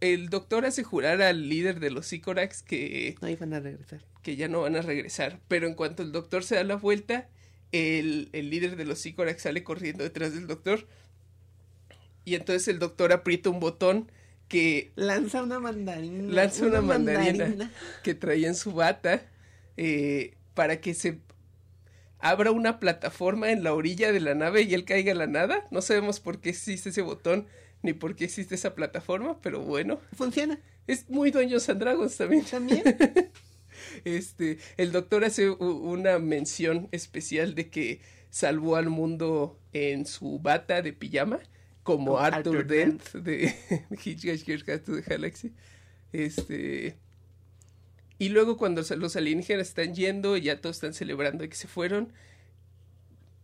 el doctor hace jurar al líder de los Sycorax que,
No iban a regresar.
que ya no van a regresar, pero en cuanto el doctor se da la vuelta, el, el líder de los Sycorax sale corriendo detrás del doctor y entonces el doctor aprieta un botón que
Lanza una mandarina.
lanza una, mandarina, que traía en su bata eh, para que se abra una plataforma en la orilla de la nave y él caiga a la nada. No sabemos por qué existe ese botón ni por qué existe esa plataforma, pero bueno,
Funciona.
es muy Dungeons and Dragons también.
También.
Este, el doctor hace una mención especial de que salvó al mundo en su bata de pijama, como Arthur,
Arthur
Dent, de Hitchhiker's Guide to the Galaxy. Este. Y luego cuando los alienígenas están yendo y ya todos están celebrando que se fueron,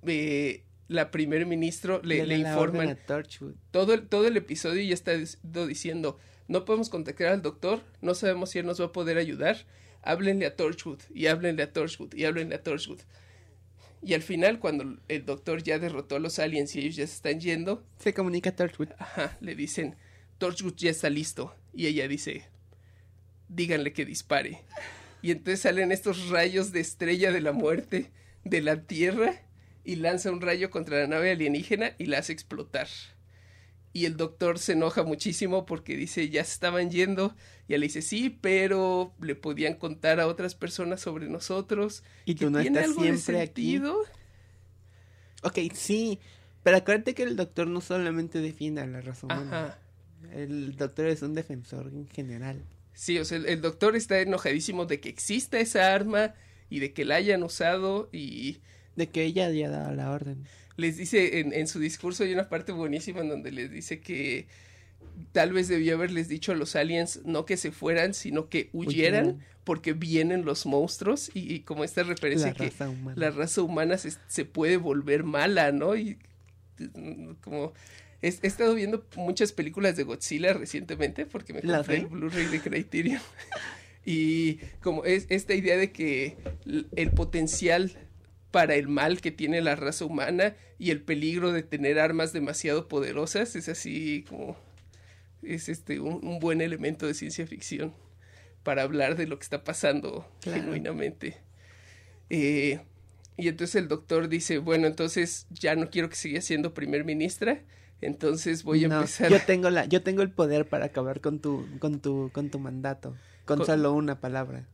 eh, la primer ministro le, le
orden
informan todo el, todo el episodio ya está diciendo, no podemos contactar al doctor, no sabemos si él nos va a poder ayudar, háblenle a Torchwood, y háblenle a Torchwood, y háblenle a Torchwood. Y al final, cuando el doctor ya derrotó a los aliens y ellos ya se están yendo,
Se comunica a Torchwood.
ajá, le dicen, Torchwood ya está listo. Y ella dice, díganle que dispare. Y entonces salen estos rayos de estrella de la muerte de la Tierra y lanza un rayo contra la nave alienígena y la hace explotar. Y el doctor se enoja muchísimo porque dice ya se estaban yendo y él le dice sí, pero le podían contar a otras personas sobre nosotros.
Y tú no
tiene
estás
algo de
siempre aquí. Ok, sí. Pero acuérdate que el doctor no solamente defiende a la humana.
Ajá.
El doctor es un defensor en general.
Sí, o sea, el, el doctor está enojadísimo de que exista esa arma y de que la hayan usado y
De que ella haya dado la orden.
les dice en, en su discurso hay una parte buenísima en donde les dice que tal vez debió haberles dicho a los aliens no que se fueran, sino que huyeran
Huyeran.
porque vienen los monstruos y, y como esta referencia
La
que
raza humana.
la raza humana se, se puede volver mala, ¿no? Y como he, he estado viendo muchas películas de Godzilla recientemente porque me
¿Las
compré el Blu-ray de Criterion. y como es esta idea de que el potencial para el mal que tiene la raza humana y el peligro de tener armas demasiado poderosas es así como es este un, un buen elemento de ciencia ficción para hablar de lo que está pasando
Claro.
genuinamente. Eh, y entonces el doctor dice, bueno, entonces ya no quiero que siga siendo primer ministra, entonces voy a
No,
empezar.
Yo tengo la, yo tengo el poder para acabar con tu, con tu, con tu mandato. Con,
Con-
solo una palabra.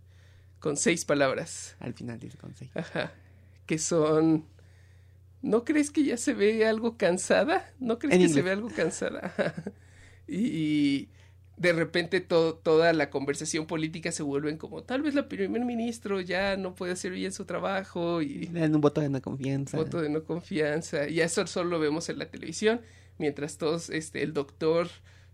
con seis palabras.
Al final dice con seis.
Ajá. Que son. ¿No crees que ya se ve algo cansada? ¿No crees
En
que se ve algo cansada? Y, y de repente to- toda la conversación política se vuelven como tal vez la primer ministro ya no puede hacer bien su trabajo y
Le dan un voto de no confianza.
voto de no confianza. Y eso solo lo vemos en la televisión, mientras todos, este, el doctor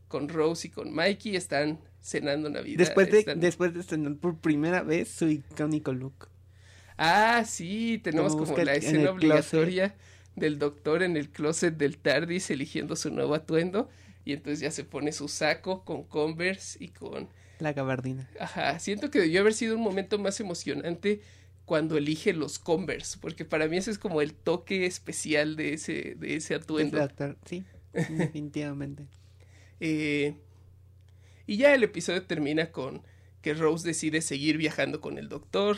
con Rose y con Mikey están cenando Navidad.
Después de,
están-
después de estrenar por primera vez su icónico look.
Ah, sí, tenemos
Como
la escena
closet.
obligatoria del doctor en el closet del TARDIS eligiendo su nuevo atuendo. Y entonces ya se pone su saco con Converse y con...
La gabardina.
Ajá, siento que debió haber sido un momento más emocionante cuando elige los Converse, porque para mí ese es como el toque especial de ese, de ese atuendo.
Actor, Sí, definitivamente.
Eh, y ya el episodio termina con que Rose decide seguir viajando con el doctor,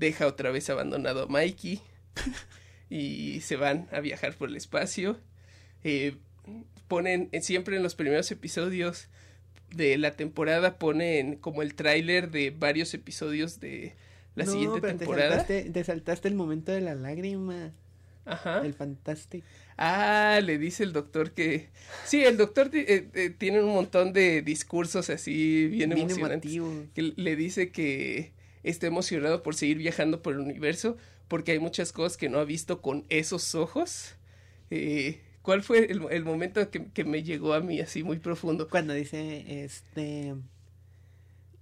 deja otra vez abandonado a Mikey y se van a viajar por el espacio. Eh, ponen eh, siempre en los primeros episodios de la temporada ponen como el tráiler de varios episodios de la
No,
siguiente
pero
temporada.
Te saltaste, te saltaste el momento de la lágrima.
Ajá.
El fantástico.
Ah, le dice el doctor que... Sí, el doctor eh, eh, tiene un montón de discursos así bien,
Bien
emocionantes.
emotivo.
Que le dice que está emocionado por seguir viajando por el universo porque hay muchas cosas que no ha visto con esos ojos. Eh, ¿Cuál fue el, el momento que, que me llegó a mí así muy profundo?
Cuando dice, este...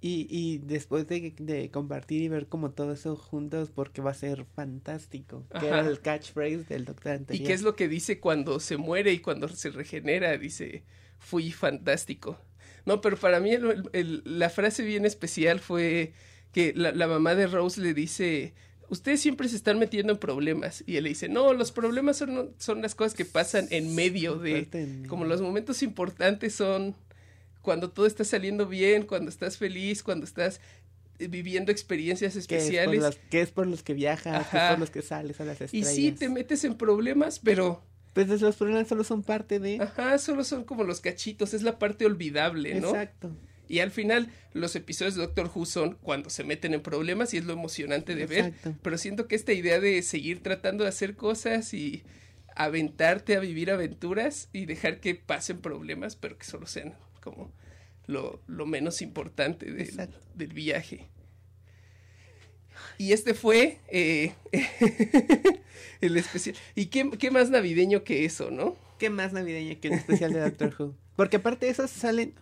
Y, y después de, de compartir y ver como todo eso juntos, porque va a ser fantástico. Que era el catchphrase del doctor
¿Y
anterior.
qué es lo que dice cuando se muere y cuando se regenera? Dice, fui fantástico. No, pero para mí el- el- la frase bien especial fue que la, la mamá de Rose le dice, ustedes siempre se están metiendo en problemas. Y él le dice, no, los problemas son, son las cosas que pasan en medio de... Como los momentos importantes son cuando todo está saliendo bien, cuando estás feliz, cuando estás eh, viviendo experiencias especiales.
los, que es por los que viajas, que es por los que sales a las
Y sí, te metes en problemas, pero...
Pues los problemas solo son parte de...
Ajá, solo son como los cachitos, es la parte olvidable, ¿no?
Exacto.
Y al final, los episodios de Doctor Who son cuando se meten en problemas y es lo emocionante de ver. Pero siento que esta idea de seguir tratando de hacer cosas y aventarte a vivir aventuras y dejar que pasen problemas, pero que solo sean como lo, lo menos importante del, del viaje. Y este fue eh, el especial. ¿Y qué, qué más navideño que eso, no?
¿Qué más navideño que un especial de Doctor Who? Porque aparte de esos salen...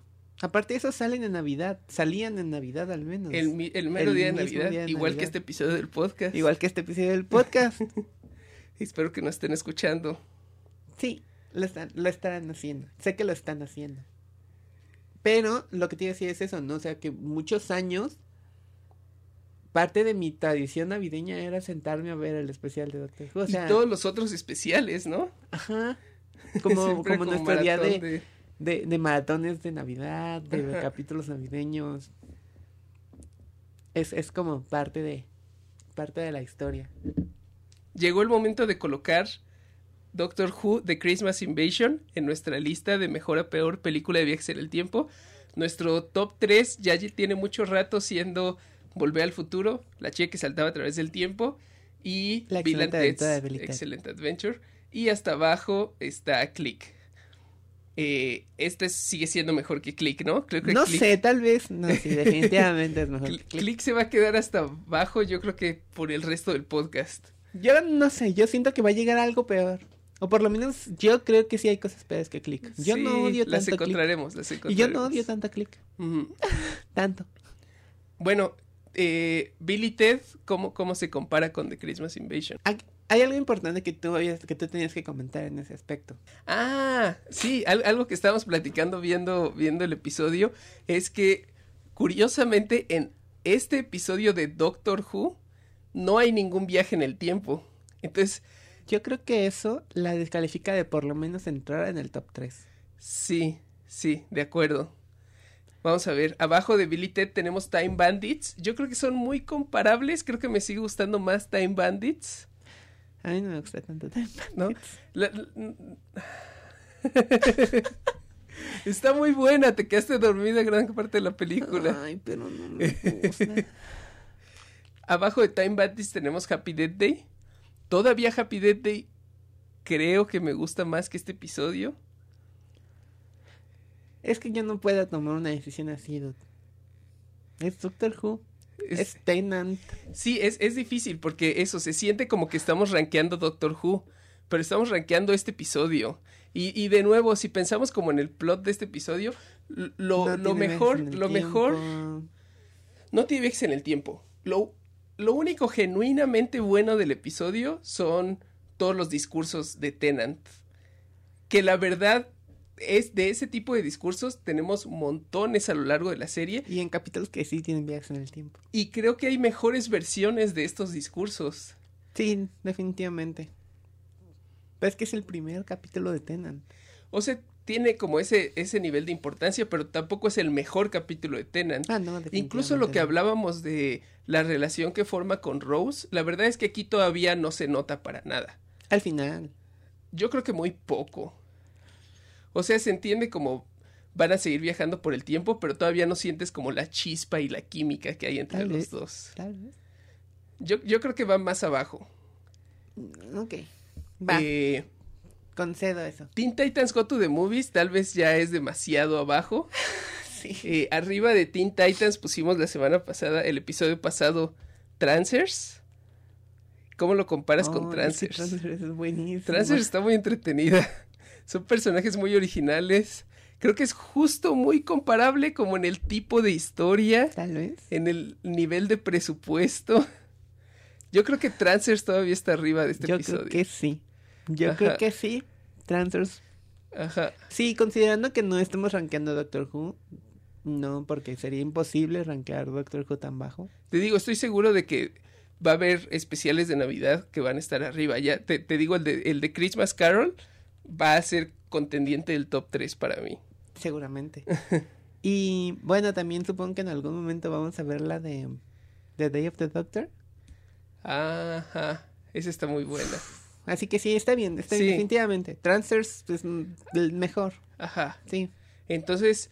Aparte de esos salen en Navidad. Salían en Navidad al menos.
El, mero
El
día de Navidad,
día de
igual
Navidad.
que este episodio del podcast.
Igual que este episodio del podcast.
Espero que nos estén escuchando.
Sí, lo, están, lo estarán haciendo. Sé que lo están haciendo. Pero lo que te iba a decir es eso, ¿no? O sea, que muchos años, parte de mi tradición navideña era sentarme a ver el especial de Doctor Who. O sea,
y todos los otros especiales, ¿no?
ajá. Como, nuestro día de, de, de maratones de Navidad, de capítulos navideños. Es, es como parte de, parte de la historia.
Llegó el momento de colocar Doctor Who The Christmas Invasion en nuestra lista de mejor a peor película de viajes en el tiempo. Nuestro top 3 ya tiene mucho rato siendo Volver al futuro, La chica que saltaba a través del tiempo y
La
Bill and
excelente
Ted's
de.
Excellent Adventure. Y hasta abajo está Click. Eh, este sigue siendo mejor que Click, ¿no? Creo que
No
Click-
sé, tal vez. No, sí, definitivamente es mejor. Que Click.
Click se va a quedar hasta abajo, yo creo que por el resto del podcast.
Yo no sé, yo siento que va a llegar algo peor. O por lo menos yo creo que sí hay cosas peores que Click. Yo
Sí,
no odio
las
tanto Click.
encontraremos, las
Y
encontraremos.
yo no odio tanto Click. Tanto.
Bueno, eh, Billy Ted, ¿cómo, ¿cómo se compara con The Christmas Invasion?
Hay, hay algo importante que tú, habías- que tú tenías que comentar en ese aspecto.
Ah, sí, al- algo que estábamos platicando viendo, viendo el episodio es que, curiosamente, en este episodio de Doctor Who no hay ningún viaje en el tiempo. Entonces,
Yo creo que eso la descalifica de por lo menos entrar en el top 3.
sí, sí, de acuerdo. Vamos a ver, abajo de Billy Ted tenemos Time Bandits. Yo creo que son muy comparables. Creo que me sigue gustando más Time Bandits.
A mí no me gusta tanto Time
¿no?
Bandits.
La- la- Está muy buena, te quedaste dormida gran parte de la película.
Ay, pero no me gusta.
Abajo de Time Bandits tenemos Happy Death Day. Todavía Happy Death Day creo que me gusta más que este episodio.
es que yo no puedo tomar una decisión así, dude. Es Doctor Who.
Es-
Es Tenant.
Sí, es, es difícil porque eso, se siente como que estamos rankeando Doctor Who, pero estamos rankeando este episodio. Y, y de nuevo, si pensamos como en el plot de este episodio, lo,
No
lo mejor, lo mejor no tiene viajes en el tiempo. Lo, lo único genuinamente bueno del episodio son todos los discursos de Tennant. Que la verdad es de ese tipo de discursos tenemos montones a lo largo de la serie
Y en capítulos que sí tienen viajes en el tiempo.
y creo que hay mejores versiones de estos discursos.
Sí, definitivamente. Pero es que es el primer capítulo de Tenant.
O sea, tiene como ese, ese nivel de importancia, pero tampoco es el mejor capítulo de Tennant.
Ah, no,
Incluso lo que hablábamos de la relación que forma con Rose, la verdad es que aquí todavía no se nota para nada.
Al final.
Yo creo que muy poco. O sea, se entiende como van a seguir viajando por el tiempo, pero todavía no sientes como la chispa y la química que hay entre
Tal
los
vez.
dos.
Tal vez.
Yo, yo creo que va más abajo.
Ok. Va,
Eh,
concedo eso.
Teen Titans Go to the Movies tal vez ya es demasiado abajo.
Sí.
Eh, arriba de Teen Titans pusimos la semana pasada, el episodio pasado, Transers. ¿Cómo lo comparas con Transers?
Transers es buenísimo.
Transers está muy entretenida. Son personajes muy originales. Creo que es justo muy comparable como en el tipo de historia,
Tal vez.
en el nivel de presupuesto. Yo creo que Transers todavía está arriba de este
Yo
episodio.
creo que sí. Yo
Ajá.
creo que sí. Transers.
Ajá.
Sí, considerando que no estemos rankeando Doctor Who. No, porque sería imposible rankear Doctor Who tan bajo.
Te digo, estoy seguro de que va a haber especiales de Navidad que van a estar arriba. Ya te, te digo, el de, el de Christmas Carol va a ser contendiente del top 3 para mí.
Seguramente. y bueno, también supongo que en algún momento vamos a ver la de The Day of the Doctor.
Ajá. Esa está muy buena.
Así que sí, está bien, está bien, definitivamente. Transfers es mm, el mejor,
Ajá.
sí.
Entonces,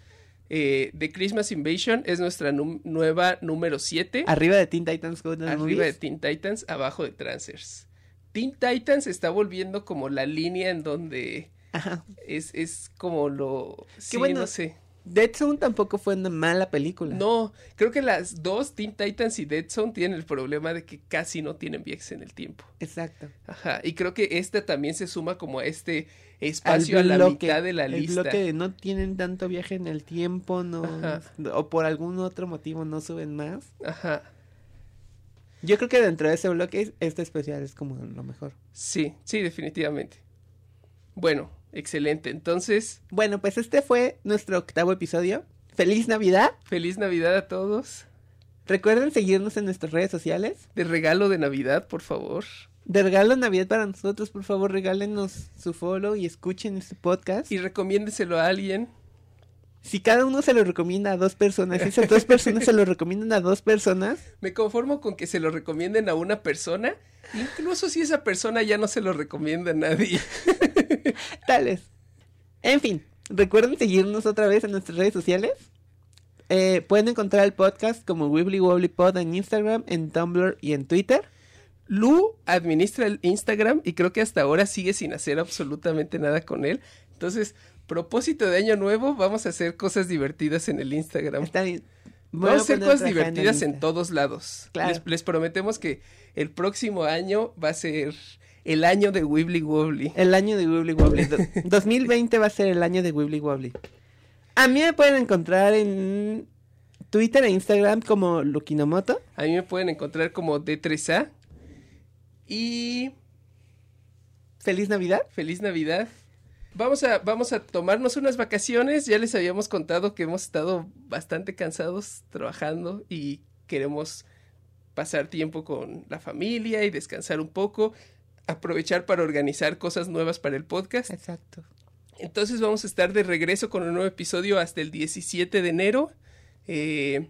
eh, The Christmas Invasion es nuestra nueva número 7.
Arriba de Teen Titans
Arriba de. Teen Titans, abajo de Transers. Teen Titans está volviendo como la línea en donde
Ajá.
es, es como lo... Sí,
bueno.
no sé.
Dead Zone tampoco fue una mala película.
No, creo que las dos, Teen Titans y Dead Zone, tienen el problema de que casi no tienen viajes en el tiempo.
Exacto.
Ajá, y creo que esta también se suma como a este espacio a la mitad de la
el
lista.
bloque de no tienen tanto viaje en el tiempo, no,
Ajá.
o por algún otro motivo no suben más.
Ajá,
Yo creo que dentro de ese bloque este especial es como lo mejor.
sí, sí, definitivamente. Bueno, excelente. Entonces,
Bueno, pues este fue nuestro octavo episodio. ¡Feliz Navidad!
feliz Navidad a todos.
Recuerden seguirnos en nuestras redes sociales.
De regalo de Navidad, por favor.
De regalo Navidad para nosotros, por favor, regálenos su follow y escuchen este podcast.
Y recomiéndeselo a alguien.
Si cada uno se lo recomienda a dos personas, y esas dos personas se lo recomiendan a dos personas,
Me conformo con que se lo recomienden a una persona, incluso si esa persona ya no se lo recomienda a nadie.
tales. En fin, recuerden seguirnos otra vez en nuestras redes sociales. Eh, pueden encontrar el podcast como Wibbly Wobbly Pod en Instagram, en Tumblr y en Twitter.
Lu administra el Instagram y creo que hasta ahora sigue sin hacer absolutamente nada con él. Entonces, propósito de año nuevo, vamos a hacer cosas divertidas en el Instagram.
Está bien. Voy
Vamos a hacer cosas divertidas en todos lados.
Claro.
Les, les prometemos que el próximo año va a ser el año de Wibbly Wobbly.
El año de Wibbly Wobbly. Do- 2020 va a ser el año de Wibbly Wobbly. A mí me pueden encontrar en Twitter e Instagram como Lukinomoto.
A mí me pueden encontrar como D3A. Y
Feliz Navidad.
feliz Navidad. Vamos a, vamos a tomarnos unas vacaciones. Ya les habíamos contado que hemos estado bastante cansados trabajando y queremos pasar tiempo con la familia y descansar un poco. Aprovechar para organizar cosas nuevas para el podcast.
Exacto.
Entonces vamos a estar de regreso con un nuevo episodio hasta el 17 de enero. Eh,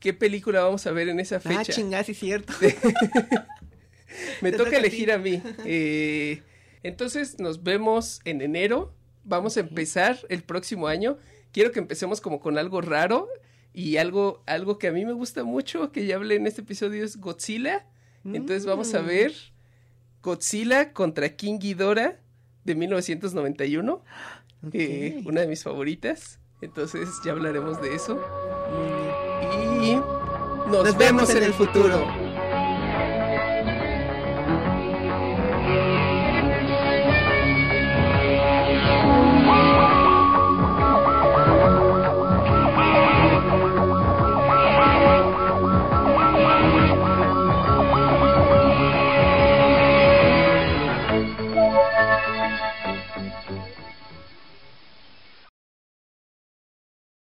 ¿Qué película vamos a ver en esa
Ah,
fecha?
chingada, sí cierto.
Me toca elegir a mí. Eh, entonces nos vemos en enero. Vamos a empezar el próximo año. Quiero que empecemos como con algo raro y algo, algo que a mí me gusta mucho, que ya hablé en este episodio, es Godzilla. Entonces vamos a
Mm.
ver Godzilla contra King Ghidorah de 1991. eh,
Ok.
una de mis favoritas. Entonces ya hablaremos de eso. Y nos, vemos, en el futuro.